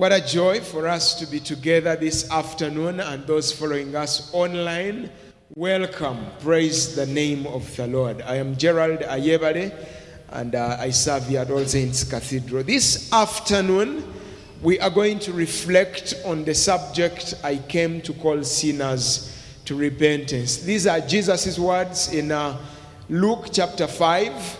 What a joy for us to be together this afternoon and those following us online. Welcome. Praise the name of the Lord. I am Gerald Ayebale and uh, I serve here at All Saints Cathedral. This afternoon, we are going to reflect on the subject I came to call sinners to repentance. These are Jesus' words in uh, Luke chapter 5,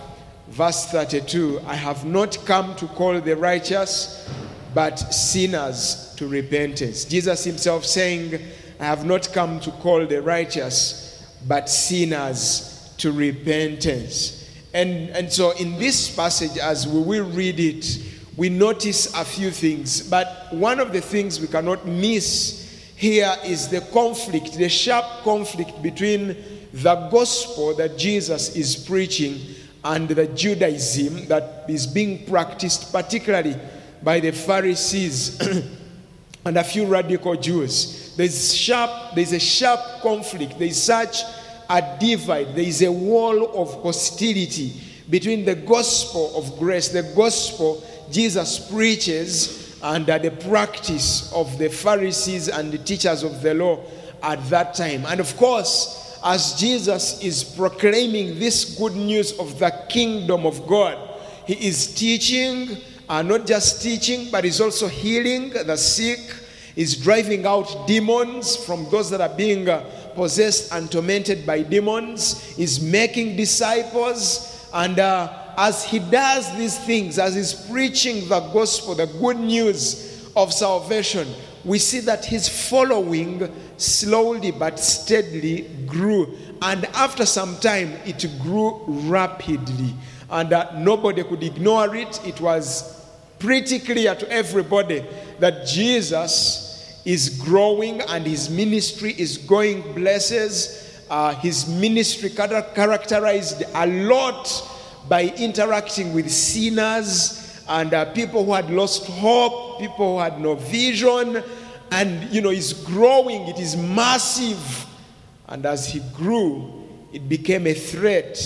verse 32. I have not come to call the righteous, but sinners to repentance. Jesus himself saying, I have not come to call the righteous, but sinners to repentance. And, and so, in this passage, as we will read it, we notice a few things. But one of the things we cannot miss here is the conflict, the sharp conflict between the gospel that Jesus is preaching and the Judaism that is being practiced, particularly by the Pharisees and a few radical Jews. There's sharp, there's a sharp conflict. There's such a divide. There is a wall of hostility between the gospel of grace, the gospel Jesus preaches, and uh, the practice of the Pharisees and the teachers of the law at that time. And of course, as Jesus is proclaiming this good news of the kingdom of God, he is teaching, uh, not just teaching, but he's also healing the sick, is driving out demons from those that are being uh, possessed and tormented by demons, is making disciples, and uh, as he does these things, as he's preaching the gospel, the good news of salvation, we see that his following slowly but steadily grew. And after some time, it grew rapidly. And uh, nobody could ignore it. It was pretty clear to everybody that Jesus is growing and his ministry is going places. Uh, his ministry characterized a lot by interacting with sinners and uh, people who had lost hope, people who had no vision, and you know, it's growing, it is massive. And as he grew, it became a threat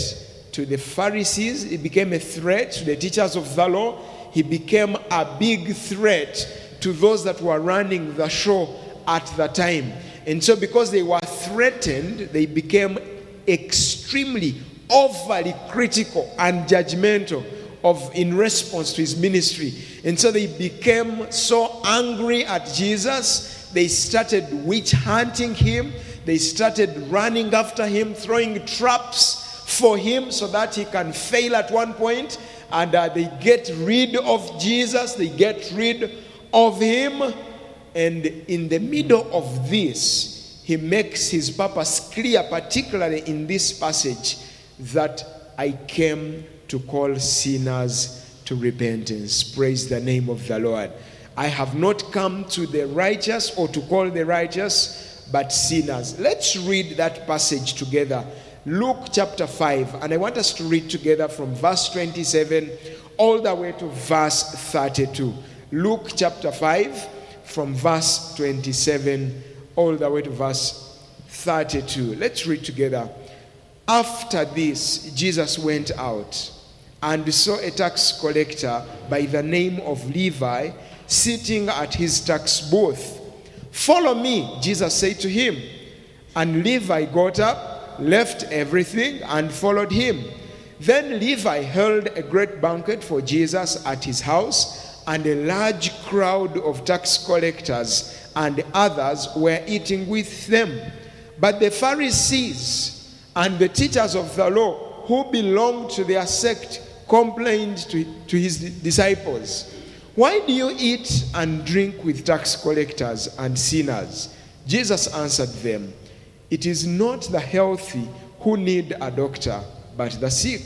to the Pharisees, it became a threat to the teachers of the law, he became a big threat to those that were running the show at the time. And so, because they were threatened, they became extremely overly critical and judgmental of in response to his ministry. And so they became so angry at Jesus, they started witch hunting him, they started running after him, throwing traps for him so that he can fail at one point, and uh, they get rid of Jesus, they get rid of him, and in the middle of this, he makes his purpose clear, particularly in this passage that I came to call sinners to repentance. Praise the name of the Lord. I have not come to the righteous or to call the righteous, but sinners. Let's read that passage together. Luke chapter 5, and I want us to read together from verse 27 all the way to verse 32. Luke chapter 5, from verse 27 all the way to verse 32. Let's read together. After this, Jesus went out and saw a tax collector by the name of Levi sitting at his tax booth. Follow me, Jesus said to him. And Levi got up, left everything, and followed him. Then Levi held a great banquet for Jesus at his house, and a large crowd of tax collectors and others were eating with them. But the Pharisees, and the teachers of the law who belonged to their sect complained to, to his disciples, Why do you eat and drink with tax collectors and sinners? Jesus answered them, It is not the healthy who need a doctor, but the sick.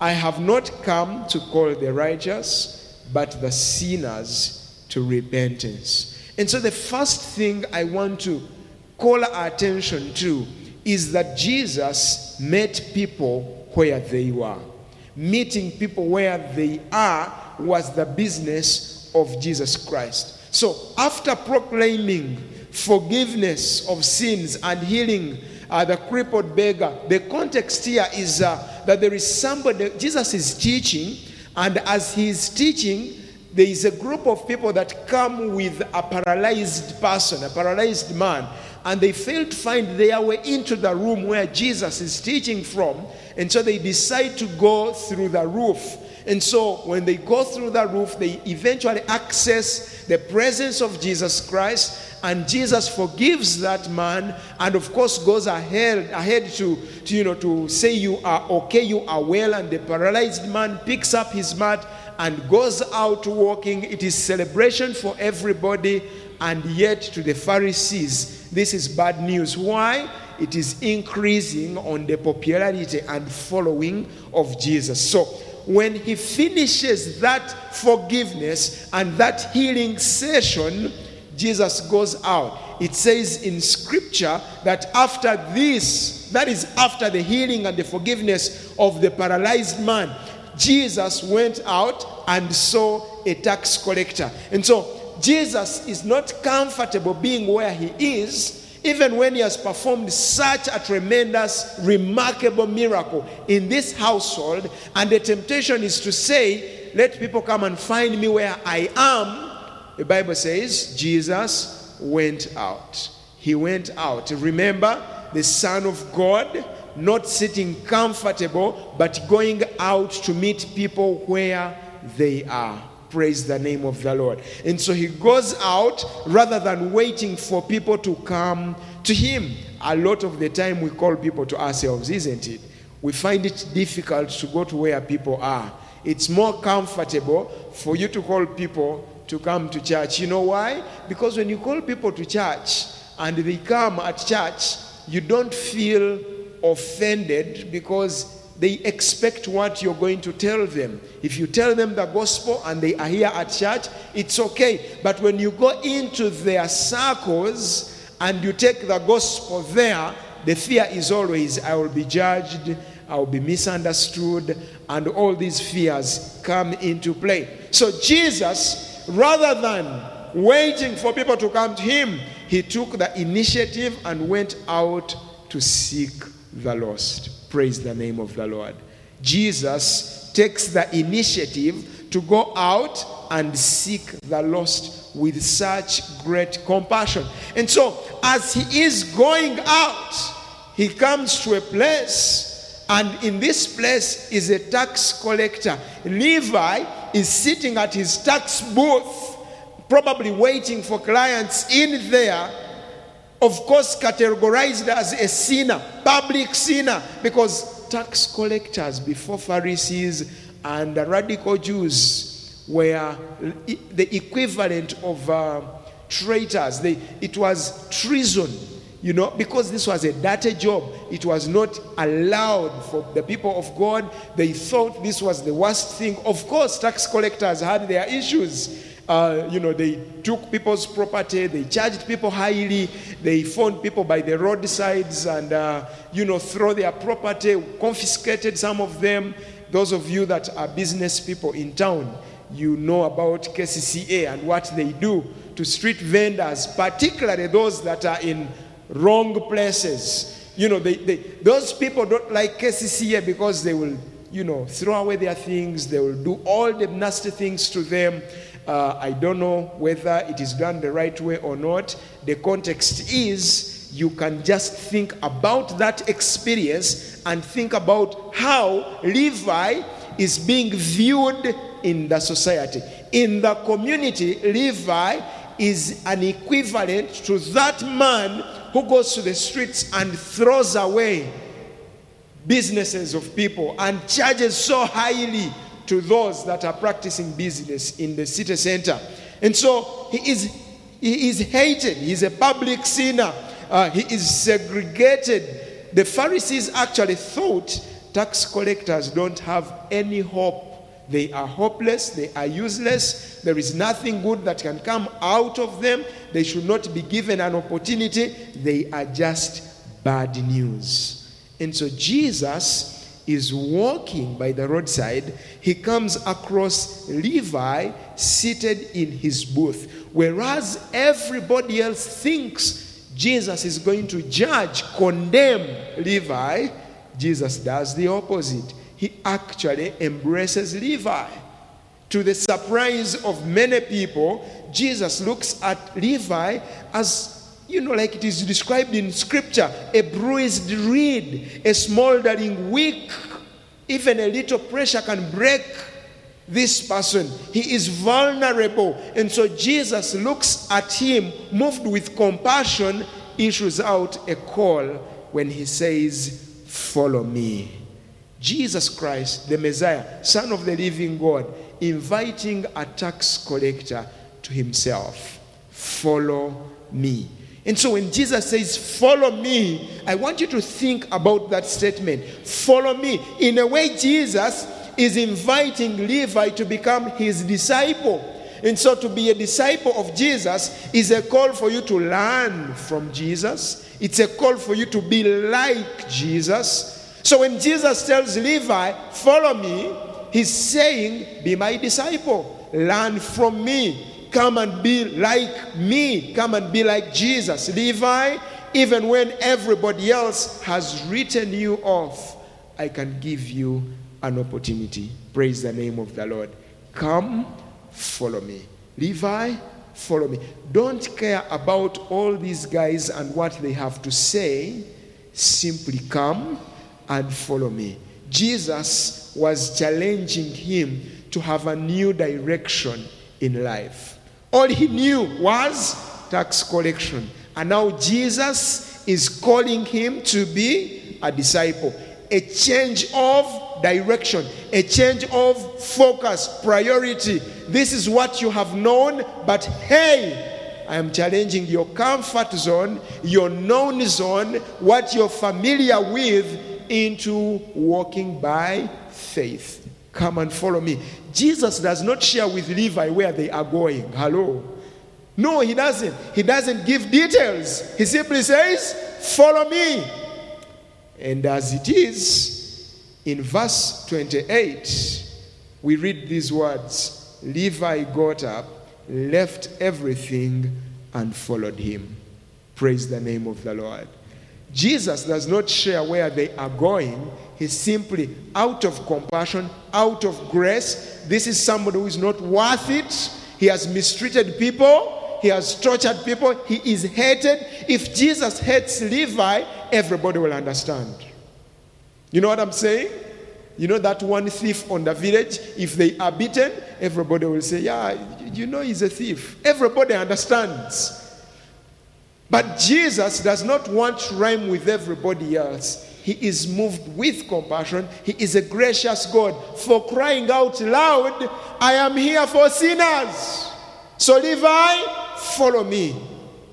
I have not come to call the righteous, but the sinners to repentance. And so, the first thing I want to call our attention to is that Jesus met people where they were. Meeting people where they are was the business of Jesus Christ. So, after proclaiming forgiveness of sins and healing uh, the crippled beggar, the context here is uh, that there is somebody, Jesus is teaching, and as he is teaching, there is a group of people that come with a paralyzed person, a paralyzed man, and they fail to find their way into the room where Jesus is teaching from, and so they decide to go through the roof. And so when they go through that roof, they eventually access the presence of Jesus Christ, and Jesus forgives that man, and of course goes ahead ahead to, to you know to say you are okay, you are well, and the paralyzed man picks up his mat and goes out walking. It is celebration for everybody, and yet to the Pharisees, this is bad news. Why? It is increasing on the popularity and following of Jesus. So when he finishes that forgiveness and that healing session, Jesus goes out. It says in scripture that after this, that is after the healing and the forgiveness of the paralyzed man, Jesus went out and saw a tax collector. And so Jesus is not comfortable being where he is even when he has performed such a tremendous, remarkable miracle in this household, and the temptation is to say, Let people come and find me where I am, the Bible says Jesus went out. He went out. Remember, the Son of God not sitting comfortable, but going out to meet people where they are. Praise the name of the Lord. And so he goes out rather than waiting for people to come to him. A lot of the time we call people to ourselves, isn't it? We find it difficult to go to where people are. It's more comfortable for you to call people to come to church. You know why? Because when you call people to church and they come at church, you don't feel offended because they expect what you're going to tell them. If you tell them the gospel and they are here at church, it's okay. But when you go into their circles and you take the gospel there, the fear is always I will be judged, I will be misunderstood, and all these fears come into play. So Jesus, rather than waiting for people to come to him, he took the initiative and went out to seek the lost. Praise the name of the Lord. Jesus takes the initiative to go out and seek the lost with such great compassion. And so, as he is going out, he comes to a place, and in this place is a tax collector. Levi is sitting at his tax booth, probably waiting for clients in there of course, categorized as a sinner, public sinner, because tax collectors before Pharisees and radical Jews were the equivalent of uh, traitors. They, it was treason, you know, because this was a dirty job. It was not allowed for the people of God. They thought this was the worst thing. Of course, tax collectors had their issues. Uh, you know, they took people's property, they charged people highly, they found people by the roadsides and, uh, you know, throw their property, confiscated some of them. Those of you that are business people in town, you know about KCCA and what they do to street vendors, particularly those that are in wrong places. You know, they, they, those people don't like KCCA because they will, you know, throw away their things, they will do all the nasty things to them. Uh, I don't know whether it is done the right way or not. The context is you can just think about that experience and think about how Levi is being viewed in the society. In the community, Levi is an equivalent to that man who goes to the streets and throws away businesses of people and charges so highly to those that are practicing business in the city center. And so he is, he is hated. He's a public sinner. Uh, he is segregated. The Pharisees actually thought tax collectors don't have any hope. They are hopeless, they are useless, there is nothing good that can come out of them. They should not be given an opportunity. They are just bad news. And so Jesus is walking by the roadside, he comes across Levi seated in his booth. Whereas everybody else thinks Jesus is going to judge, condemn Levi, Jesus does the opposite. He actually embraces Levi. To the surprise of many people, Jesus looks at Levi as, you know, like it is described in scripture a bruised reed, a smoldering wick. Even a little pressure can break this person. He is vulnerable. And so Jesus looks at him, moved with compassion, issues out a call when he says, Follow me. Jesus Christ, the Messiah, Son of the living God, inviting a tax collector to himself. Follow me. And so when Jesus says, Follow me, I want you to think about that statement. Follow me. In a way, Jesus is inviting Levi to become his disciple. And so to be a disciple of Jesus is a call for you to learn from Jesus. It's a call for you to be like Jesus. So when Jesus tells Levi, Follow me, he's saying, Be my disciple. Learn from me. Come and be like me. Come and be like Jesus. Levi, even when everybody else has written you off, I can give you an opportunity. Praise the name of the Lord. Come, follow me. Levi, follow me. Don't care about all these guys and what they have to say. Simply come and follow me. Jesus was challenging him to have a new direction in life. All he knew was tax collection. And now Jesus is calling him to be a disciple. A change of direction, a change of focus, priority. This is what you have known, but hey, I am challenging your comfort zone, your known zone, what you're familiar with, into walking by faith. Come and follow me. Jesus does not share with Levi where they are going. Hello. No, he doesn't. He doesn't give details. He simply says, Follow me. And as it is, in verse 28, we read these words Levi got up, left everything, and followed him. Praise the name of the Lord. Jesus does not share where they are going. He's simply out of compassion, out of grace. This is somebody who is not worth it. He has mistreated people, he has tortured people, he is hated. If Jesus hates Levi, everybody will understand. You know what I'm saying? You know that one thief on the village, if they are beaten, everybody will say, Yeah, you know he's a thief. Everybody understands. But Jesus does not want to rhyme with everybody else. He is moved with compassion. He is a gracious God. For crying out loud, I am here for sinners. So, Levi, follow me.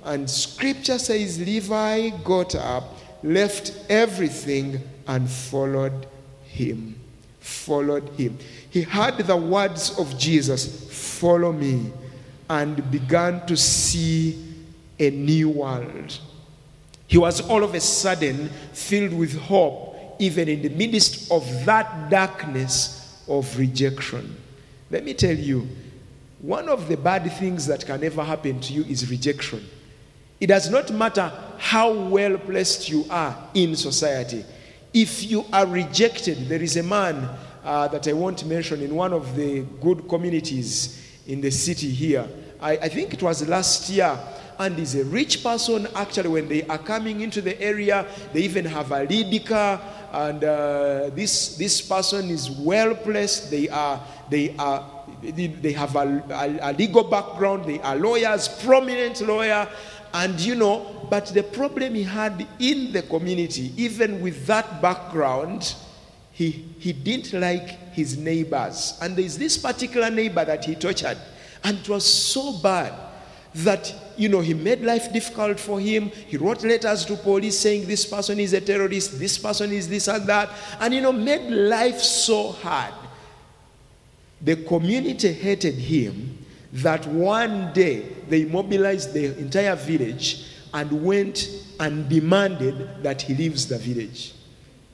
And scripture says Levi got up, left everything, and followed him. Followed him. He heard the words of Jesus, Follow me, and began to see a new world. He was all of a sudden filled with hope, even in the midst of that darkness of rejection. Let me tell you, one of the bad things that can ever happen to you is rejection. It does not matter how well placed you are in society. If you are rejected, there is a man uh, that I won't mention in one of the good communities in the city here. I, I think it was last year and is a rich person. Actually, when they are coming into the area, they even have a lead and uh, this this person is well placed. They are they are they have a, a, a legal background. They are lawyers, prominent lawyer, and you know. But the problem he had in the community, even with that background, he he didn't like his neighbors, and there is this particular neighbor that he tortured, and it was so bad that you know he made life difficult for him. He wrote letters to police saying this person is a terrorist this person is this and that. And you know made life so hard. The community hated him that one day they mobilized the entire village and went and demanded that he leaves the village.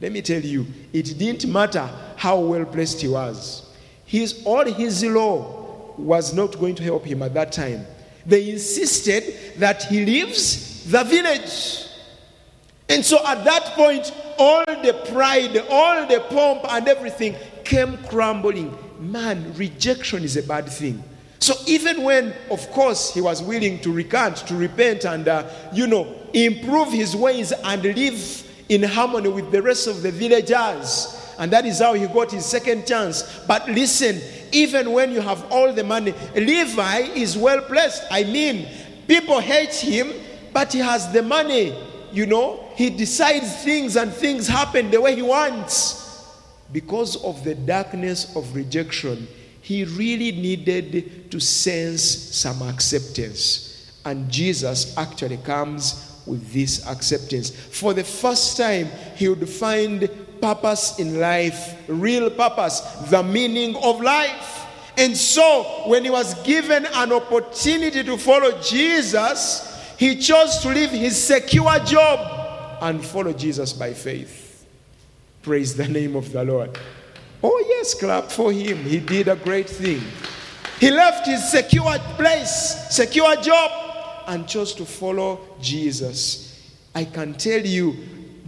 Let me tell you it didn't matter how well placed he was. His all his law was not going to help him at that time they insisted that he leaves the village. And so at that point, all the pride, all the pomp, and everything came crumbling. man, rejection is a bad thing. So even when, of course, he was willing to recant, to repent, and, uh, you know, improve his ways and live in harmony with the rest of the villagers, and that is how he got his second chance. But listen, even when you have all the money, Levi is well placed. I mean, people hate him, but he has the money. You know, he decides things and things happen the way he wants. Because of the darkness of rejection, he really needed to sense some acceptance. And Jesus actually comes with this acceptance. For the first time, he would find purpose in life, real purpose, the meaning of life. And so, when he was given an opportunity to follow Jesus, he chose to leave his secure job and follow Jesus by faith. Praise the name of the Lord. Oh, yes, clap for him. He did a great thing. He left his secure place, secure job, and chose to follow Jesus. I can tell you,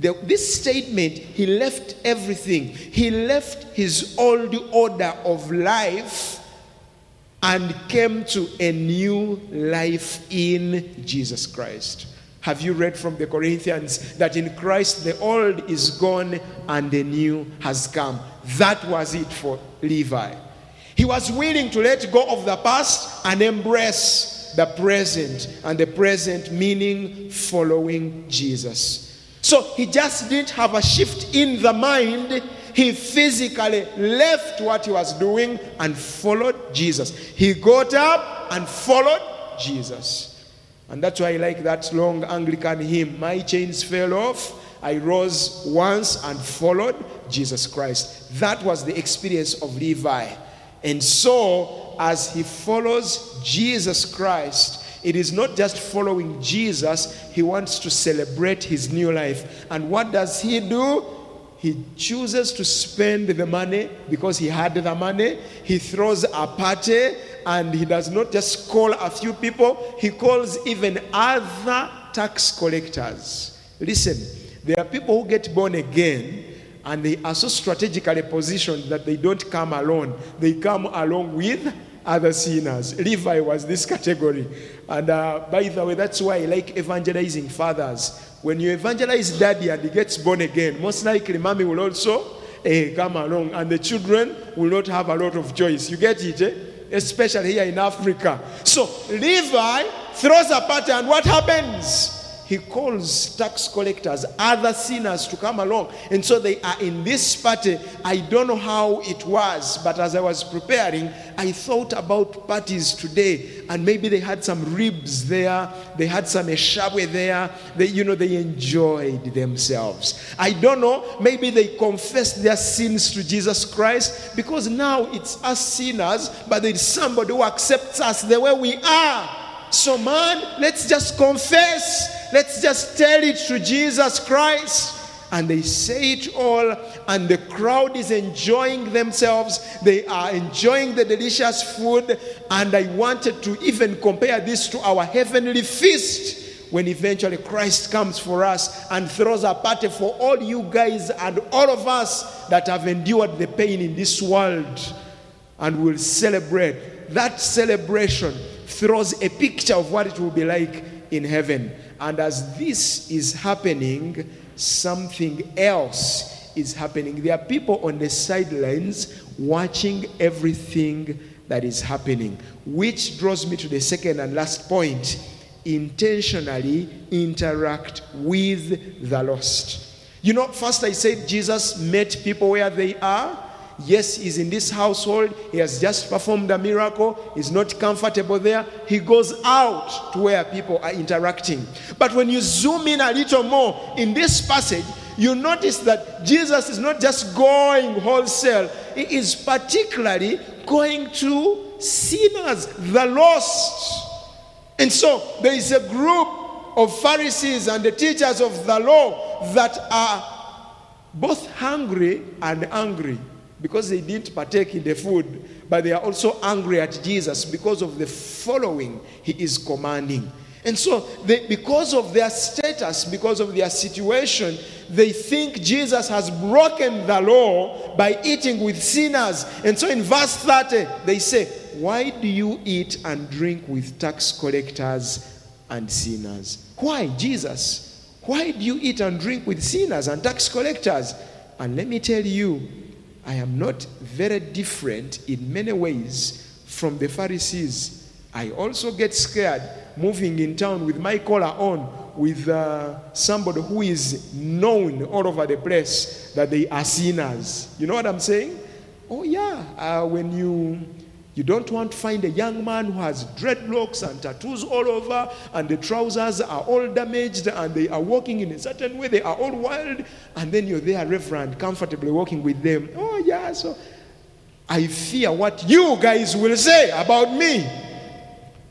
the, this statement, he left everything. He left his old order of life and came to a new life in Jesus Christ. Have you read from the Corinthians that in Christ the old is gone and the new has come? That was it for Levi. He was willing to let go of the past and embrace the present, and the present meaning following Jesus. So he just didn't have a shift in the mind. He physically left what he was doing and followed Jesus. He got up and followed Jesus. And that's why I like that long Anglican hymn My chains fell off. I rose once and followed Jesus Christ. That was the experience of Levi. And so, as he follows Jesus Christ, it is not just following Jesus, he wants to celebrate his new life. And what does he do? He chooses to spend the money because he had the money. He throws a party and he does not just call a few people, he calls even other tax collectors. Listen, there are people who get born again and they are so strategically positioned that they don't come alone, they come along with other sinners. Levi was this category. And uh, by the way, that's why I like evangelizing fathers. When you evangelize daddy and he gets born again, most likely mommy will also eh, come along, and the children will not have a lot of choice. You get it, eh? especially here in Africa. So Levi throws a party, and what happens? He calls tax collectors, other sinners to come along. And so they are in this party. I don't know how it was, but as I was preparing, I thought about parties today. And maybe they had some ribs there, they had some eshabwe there. They, you know, they enjoyed themselves. I don't know, maybe they confessed their sins to Jesus Christ because now it's us sinners, but there's somebody who accepts us the way we are. So, man, let's just confess Let's just tell it to Jesus Christ. And they say it all, and the crowd is enjoying themselves. They are enjoying the delicious food. And I wanted to even compare this to our heavenly feast when eventually Christ comes for us and throws a party for all you guys and all of us that have endured the pain in this world and will celebrate. That celebration throws a picture of what it will be like in heaven. And as this is happening, something else is happening. There are people on the sidelines watching everything that is happening, which draws me to the second and last point intentionally interact with the lost. You know, first I said Jesus met people where they are. Yes, he's in this household. He has just performed a miracle. He's not comfortable there. He goes out to where people are interacting. But when you zoom in a little more in this passage, you notice that Jesus is not just going wholesale, he is particularly going to sinners, the lost. And so there is a group of Pharisees and the teachers of the law that are both hungry and angry because they didn't partake in the food, but they are also angry at Jesus because of the following he is commanding. And so, they, because of their status, because of their situation, they think Jesus has broken the law by eating with sinners. And so, in verse 30, they say, Why do you eat and drink with tax collectors and sinners? Why, Jesus? Why do you eat and drink with sinners and tax collectors? And let me tell you, I am not very different in many ways from the Pharisees. I also get scared moving in town with my collar on with uh, somebody who is known all over the place that they are sinners. You know what I'm saying? Oh, yeah. Uh, when you. You don't want to find a young man who has dreadlocks and tattoos all over, and the trousers are all damaged, and they are walking in a certain way, they are all wild, and then you're there, Reverend, comfortably walking with them. Oh, yeah, so I fear what you guys will say about me.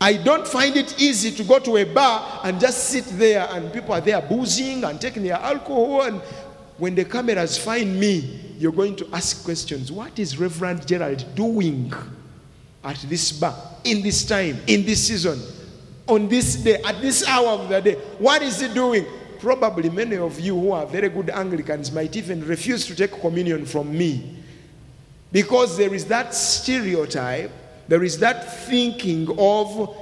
I don't find it easy to go to a bar and just sit there and people are there boozing and taking their alcohol. And when the cameras find me, you're going to ask questions. What is Reverend Gerald doing at this bar, in this time, in this season, on this day, at this hour of the day? What is he doing? Probably many of you who are very good Anglicans might even refuse to take communion from me because there is that stereotype there is that thinking of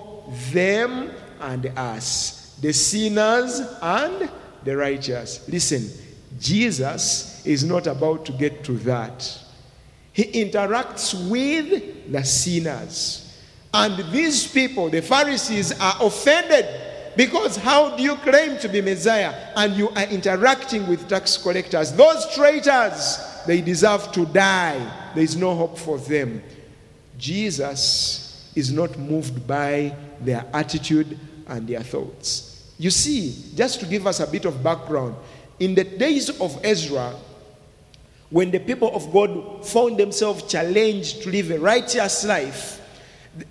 them and us, the sinners and the righteous. Listen, Jesus is not about to get to that. He interacts with the sinners. And these people, the Pharisees, are offended because how do you claim to be Messiah and you are interacting with tax collectors? Those traitors, they deserve to die. There is no hope for them. Jesus is not moved by their attitude and their thoughts. You see, just to give us a bit of background, in the days of Ezra, when the people of God found themselves challenged to live a righteous life,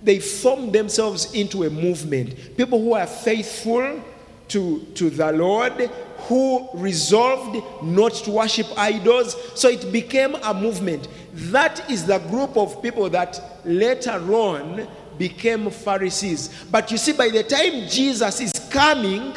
they formed themselves into a movement. People who are faithful to, to the Lord, who resolved not to worship idols. So it became a movement. That is the group of people that later on became Pharisees. But you see, by the time Jesus is coming,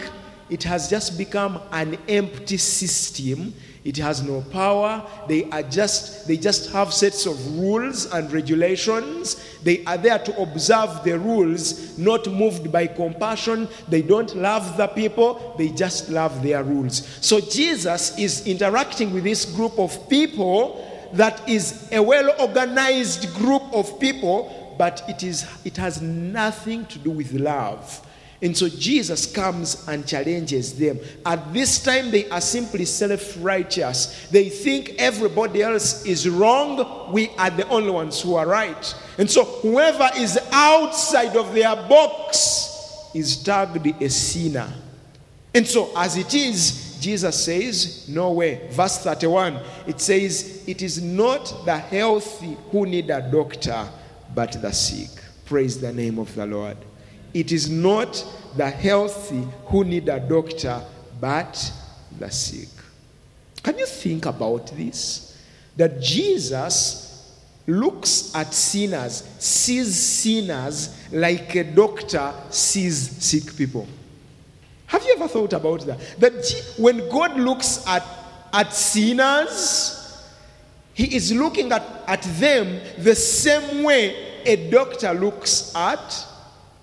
it has just become an empty system it has no power. They are just they just have sets of rules and regulations. They are there to observe the rules, not moved by compassion. They don't love the people, they just love their rules. So Jesus is interacting with this group of people that is a well-organized group of people, but it is it has nothing to do with love. And so Jesus comes and challenges them. At this time, they are simply self righteous. They think everybody else is wrong. We are the only ones who are right. And so, whoever is outside of their box is tagged a sinner. And so, as it is, Jesus says, No way. Verse 31, it says, It is not the healthy who need a doctor, but the sick. Praise the name of the Lord. It is not the healthy who need a doctor, but the sick. Can you think about this? That Jesus looks at sinners, sees sinners like a doctor sees sick people. Have you ever thought about that? That when God looks at, at sinners, He is looking at, at them the same way a doctor looks at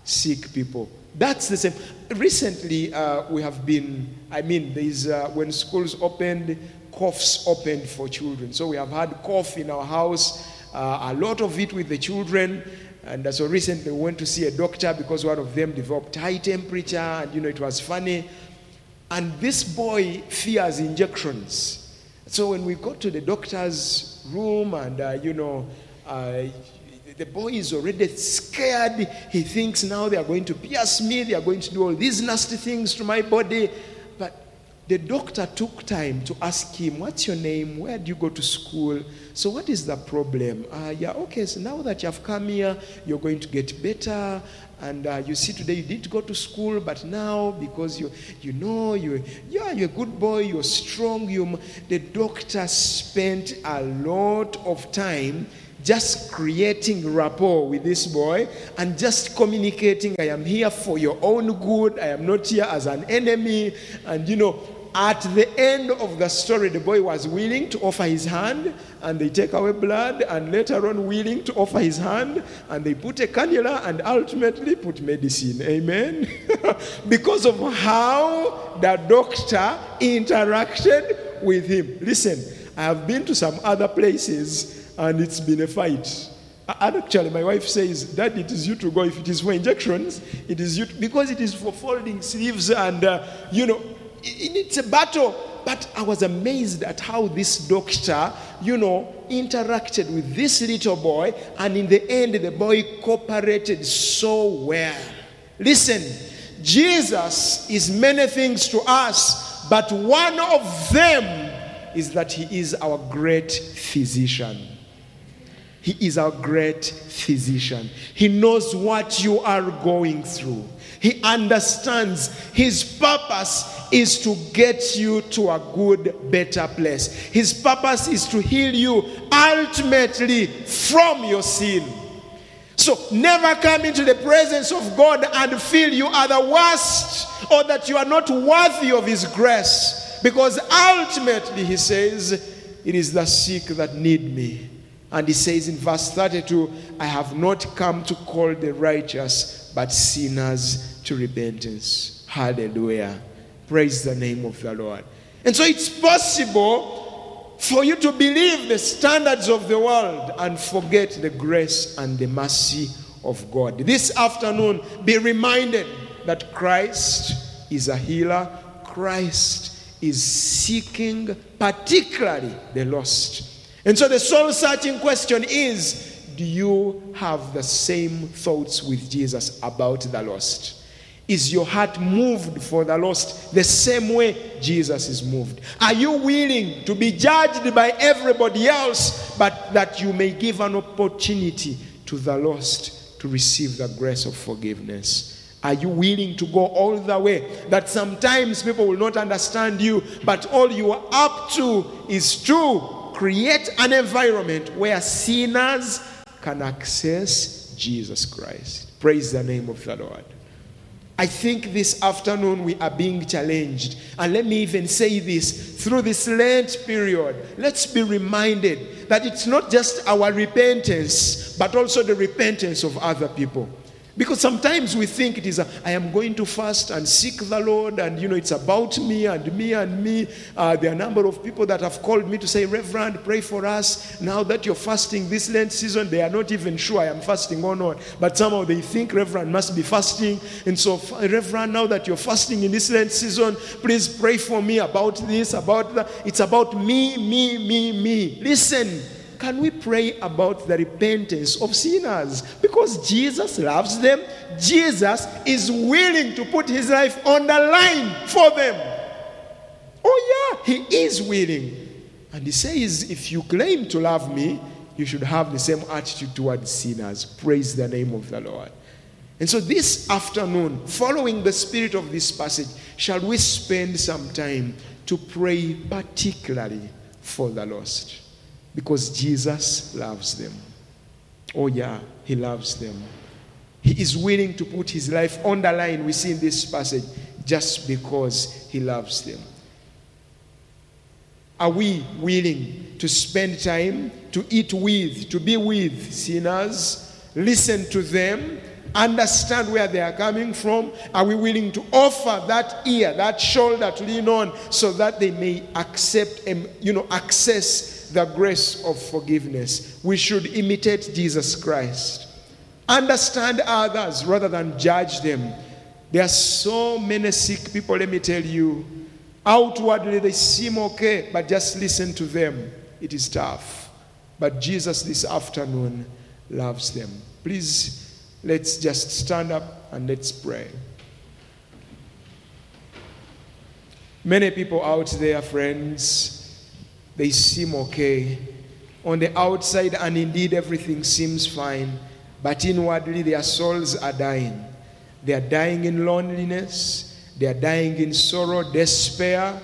sick people. That's the same. Recently, uh, we have been, I mean, there's, uh, when schools opened, coughs opened for children. So we have had cough in our house, uh, a lot of it with the children. And so recently we went to see a doctor because one of them developed high temperature, and you know, it was funny. And this boy fears injections. So when we got to the doctor's room, and uh, you know, uh, the boy is already scared. He thinks now they are going to pierce me, they are going to do all these nasty things to my body. But the doctor took time to ask him, What's your name? Where do you go to school? So, what is the problem? Uh, yeah, okay, so now that you have come here, you're going to get better. And uh, you see, today you did go to school, but now because you, you know, you, yeah, you're a good boy, you're strong. You, the doctor spent a lot of time just creating rapport with this boy and just communicating, I am here for your own good. I am not here as an enemy. And you know, at the end of the story, the boy was willing to offer his hand, and they take away blood, and later on, willing to offer his hand, and they put a cannula and ultimately put medicine. Amen. because of how the doctor interacted with him. Listen, I have been to some other places, and it's been a fight. And actually, my wife says, that it is you to go. If it is for injections, it is you, to, because it is for folding sleeves and, uh, you know, it's a battle. But I was amazed at how this doctor, you know, interacted with this little boy, and in the end, the boy cooperated so well. Listen, Jesus is many things to us, but one of them is that he is our great physician. He is our great physician. He knows what you are going through. He understands his purpose is to get you to a good, better place. His purpose is to heal you ultimately from your sin. So never come into the presence of God and feel you are the worst or that you are not worthy of his grace. Because ultimately, he says, it is the sick that need me. And he says in verse 32, I have not come to call the righteous, but sinners to repentance. Hallelujah. Praise the name of the Lord. And so it's possible for you to believe the standards of the world and forget the grace and the mercy of God. This afternoon, be reminded that Christ is a healer, Christ is seeking particularly the lost. And so the soul searching question is do you have the same thoughts with Jesus about the lost? Is your heart moved for the lost the same way Jesus is moved? Are you willing to be judged by everybody else, but that you may give an opportunity to the lost to receive the grace of forgiveness? Are you willing to go all the way? That sometimes people will not understand you, but all you are up to is to create an environment where sinners can access Jesus Christ. Praise the name of the Lord. I think this afternoon we are being challenged. And let me even say this through this Lent period, let's be reminded that it's not just our repentance, but also the repentance of other people. Because sometimes we think it is, a, I am going to fast and seek the Lord, and you know, it's about me and me and me. Uh, there are a number of people that have called me to say, Reverend, pray for us. Now that you're fasting this Lent season, they are not even sure I am fasting or not. But somehow they think Reverend must be fasting. And so, Reverend, now that you're fasting in this Lent season, please pray for me about this, about that. It's about me, me, me, me. Listen can we pray about the repentance of sinners? Because Jesus loves them. Jesus is willing to put his life on the line for them. Oh, yeah, he is willing. And he says, if you claim to love me, you should have the same attitude towards sinners. Praise the name of the Lord. And so, this afternoon, following the spirit of this passage, shall we spend some time to pray particularly for the lost? Because Jesus loves them. Oh, yeah, He loves them. He is willing to put His life on the line, we see in this passage, just because He loves them. Are we willing to spend time to eat with, to be with sinners, listen to them, understand where they are coming from? Are we willing to offer that ear, that shoulder to lean on so that they may accept and, you know, access the grace of forgiveness. We should imitate Jesus Christ. Understand others rather than judge them. There are so many sick people, let me tell you. Outwardly, they seem okay, but just listen to them. It is tough. But Jesus this afternoon loves them. Please, let's just stand up and let's pray. Many people out there, friends, they seem okay. On the outside, and indeed everything seems fine, but inwardly their souls are dying. They are dying in loneliness, they are dying in sorrow, despair.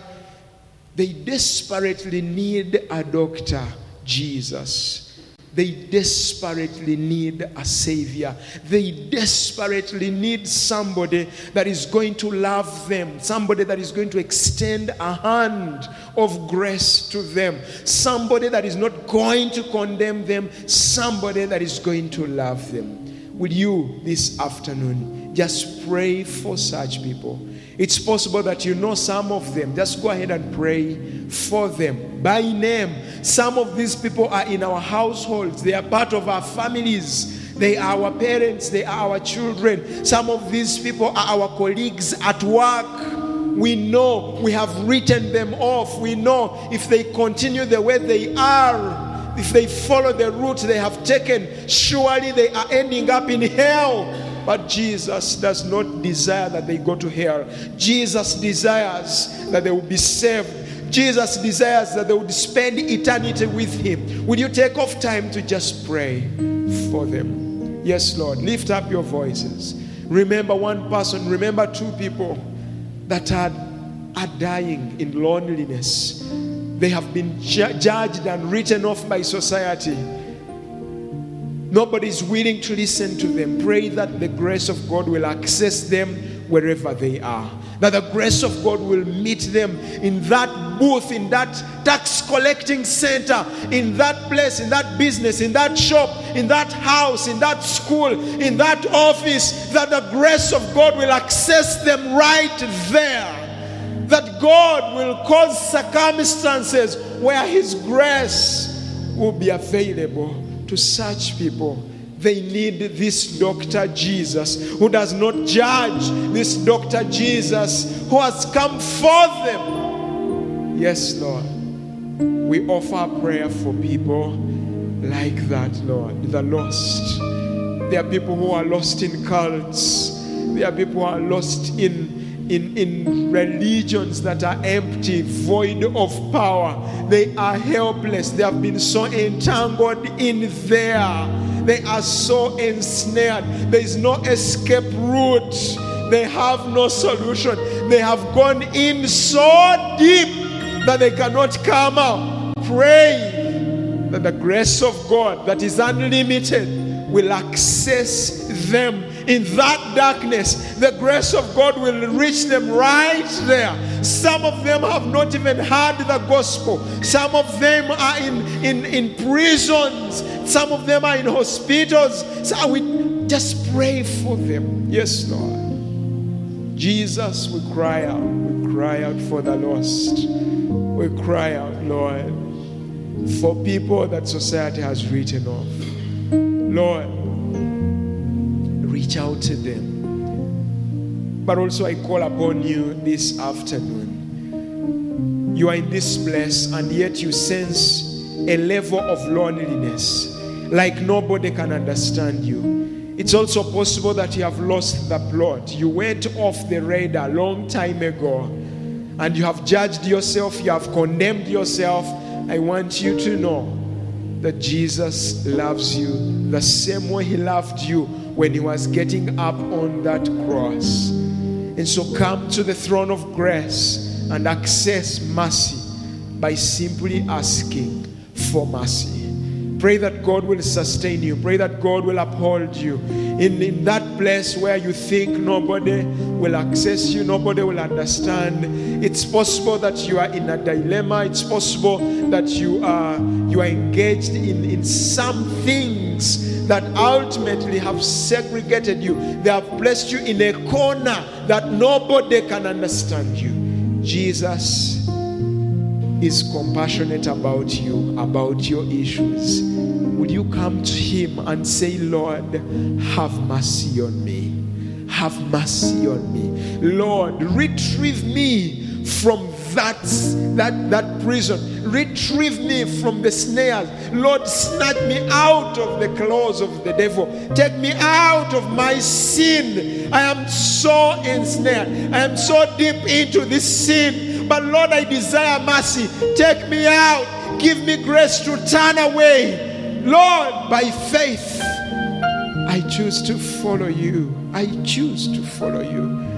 They desperately need a doctor, Jesus. They desperately need a savior. They desperately need somebody that is going to love them, somebody that is going to extend a hand of grace to them, somebody that is not going to condemn them, somebody that is going to love them. Will you this afternoon just pray for such people? It's possible that you know some of them. Just go ahead and pray for them by name. Some of these people are in our households, they are part of our families. They are our parents, they are our children. Some of these people are our colleagues at work. We know we have written them off. We know if they continue the way they are, if they follow the route they have taken, surely they are ending up in hell. But Jesus does not desire that they go to hell. Jesus desires that they will be saved. Jesus desires that they would spend eternity with Him. Would you take off time to just pray for them? Yes, Lord. Lift up your voices. Remember one person, remember two people that are, are dying in loneliness. They have been ju- judged and written off by society. Nobody is willing to listen to them. Pray that the grace of God will access them wherever they are. That the grace of God will meet them in that booth, in that tax collecting center, in that place, in that business, in that shop, in that house, in that school, in that office. That the grace of God will access them right there. That God will cause circumstances where His grace will be available to such people. They need this Dr. Jesus who does not judge, this Dr. Jesus who has come for them. Yes, Lord. We offer prayer for people like that, Lord, the lost. There are people who are lost in cults. There are people who are lost in in, in religions that are empty, void of power. They are helpless. They have been so entangled in there. They are so ensnared. There is no escape route. They have no solution. They have gone in so deep that they cannot come out. Pray that the grace of God that is unlimited will access them in that darkness, the grace of God will reach them right there. Some of them have not even heard the gospel. Some of them are in, in, in prisons. Some of them are in hospitals. So we just pray for them. Yes, Lord. Jesus, we cry out. We cry out for the lost. We cry out, Lord, for people that society has written off. Lord, reach out to them. But also, I call upon you this afternoon. You are in this place, and yet you sense a level of loneliness, like nobody can understand you. It's also possible that you have lost the plot. You went off the radar a long time ago, and you have judged yourself, you have condemned yourself. I want you to know that Jesus loves you the same way He loved you when He was getting up on that cross. And so come to the throne of grace and access mercy by simply asking for mercy. Pray that God will sustain you. Pray that God will uphold you. In, in that place where you think nobody will access you, nobody will understand. It's possible that you are in a dilemma. It's possible that you are you are engaged in, in some things that ultimately have segregated you. They have placed you in a corner that nobody can understand you. Jesus is compassionate about you, about your issues, will you come to Him and say, Lord, have mercy on me? Have mercy on me. Lord, retrieve me from that, that, that prison. Retrieve me from the snares. Lord, snatch me out of the claws of the devil. Take me out of my sin. I am so ensnared. I am so deep into this sin. But Lord, I desire mercy. Take me out. Give me grace to turn away. Lord, by faith, I choose to follow you. I choose to follow you.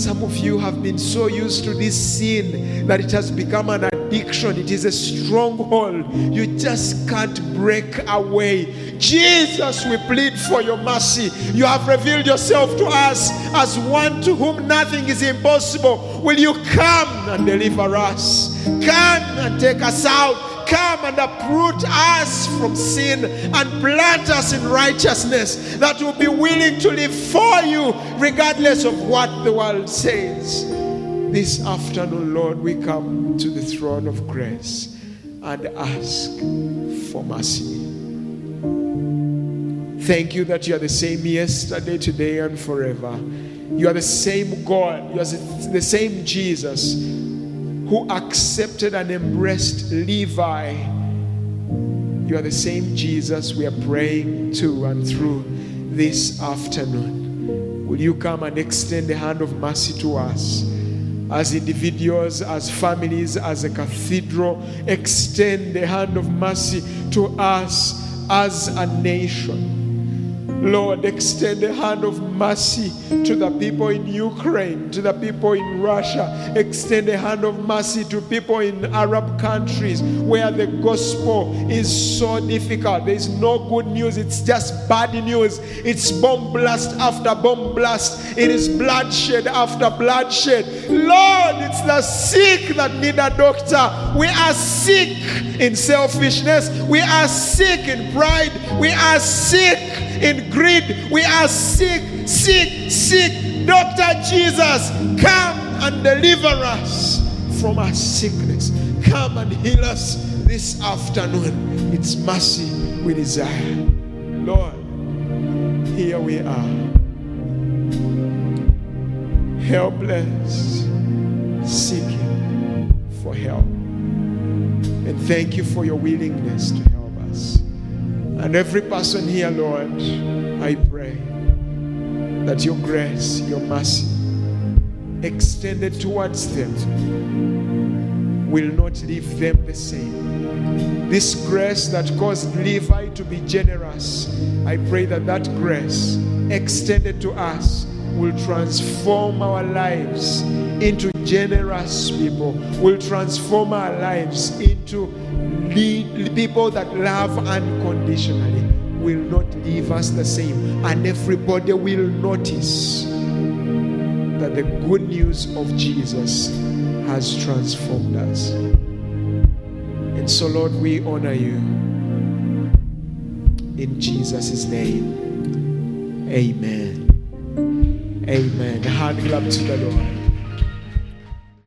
Some of you have been so used to this sin that it has become an addiction. It is a stronghold. You just can't break away. Jesus, we plead for your mercy. You have revealed yourself to us as one to whom nothing is impossible. Will you come and deliver us? Come and take us out come and uproot us from sin and plant us in righteousness that will be willing to live for you regardless of what the world says. This afternoon, Lord, we come to the throne of grace and ask for mercy. Thank you that you are the same yesterday, today, and forever. You are the same God. You are the same Jesus who accepted and embraced Levi. You are the same Jesus we are praying to and through this afternoon. Will you come and extend the hand of mercy to us? As individuals, as families, as a cathedral, extend the hand of mercy to us as a nation. Lord, extend a hand of mercy to the people in Ukraine, to the people in Russia. Extend a hand of mercy to people in Arab countries where the gospel is so difficult. There is no good news, it's just bad news. It's bomb blast after bomb blast, it is bloodshed after bloodshed. Lord, it's the sick that need a doctor. We are sick in selfishness, we are sick in pride, we are sick in greed. We are sick, sick, sick. Dr. Jesus, come and deliver us from our sickness. Come and heal us this afternoon. It's mercy we desire. Lord, here we are. Helpless, seeking for help. And thank you for your willingness to help us. And every person here, Lord, I pray that your grace, your mercy, extended towards them will not leave them the same. This grace that caused Levi to be generous, I pray that that grace extended to us will transform our lives into generous people, will transform our lives into people that love unconditionally will not leave us the same. And everybody will notice that the good news of Jesus has transformed us. And so, Lord, we honor you. In Jesus' name, amen. Amen. Hand clap to the Lord.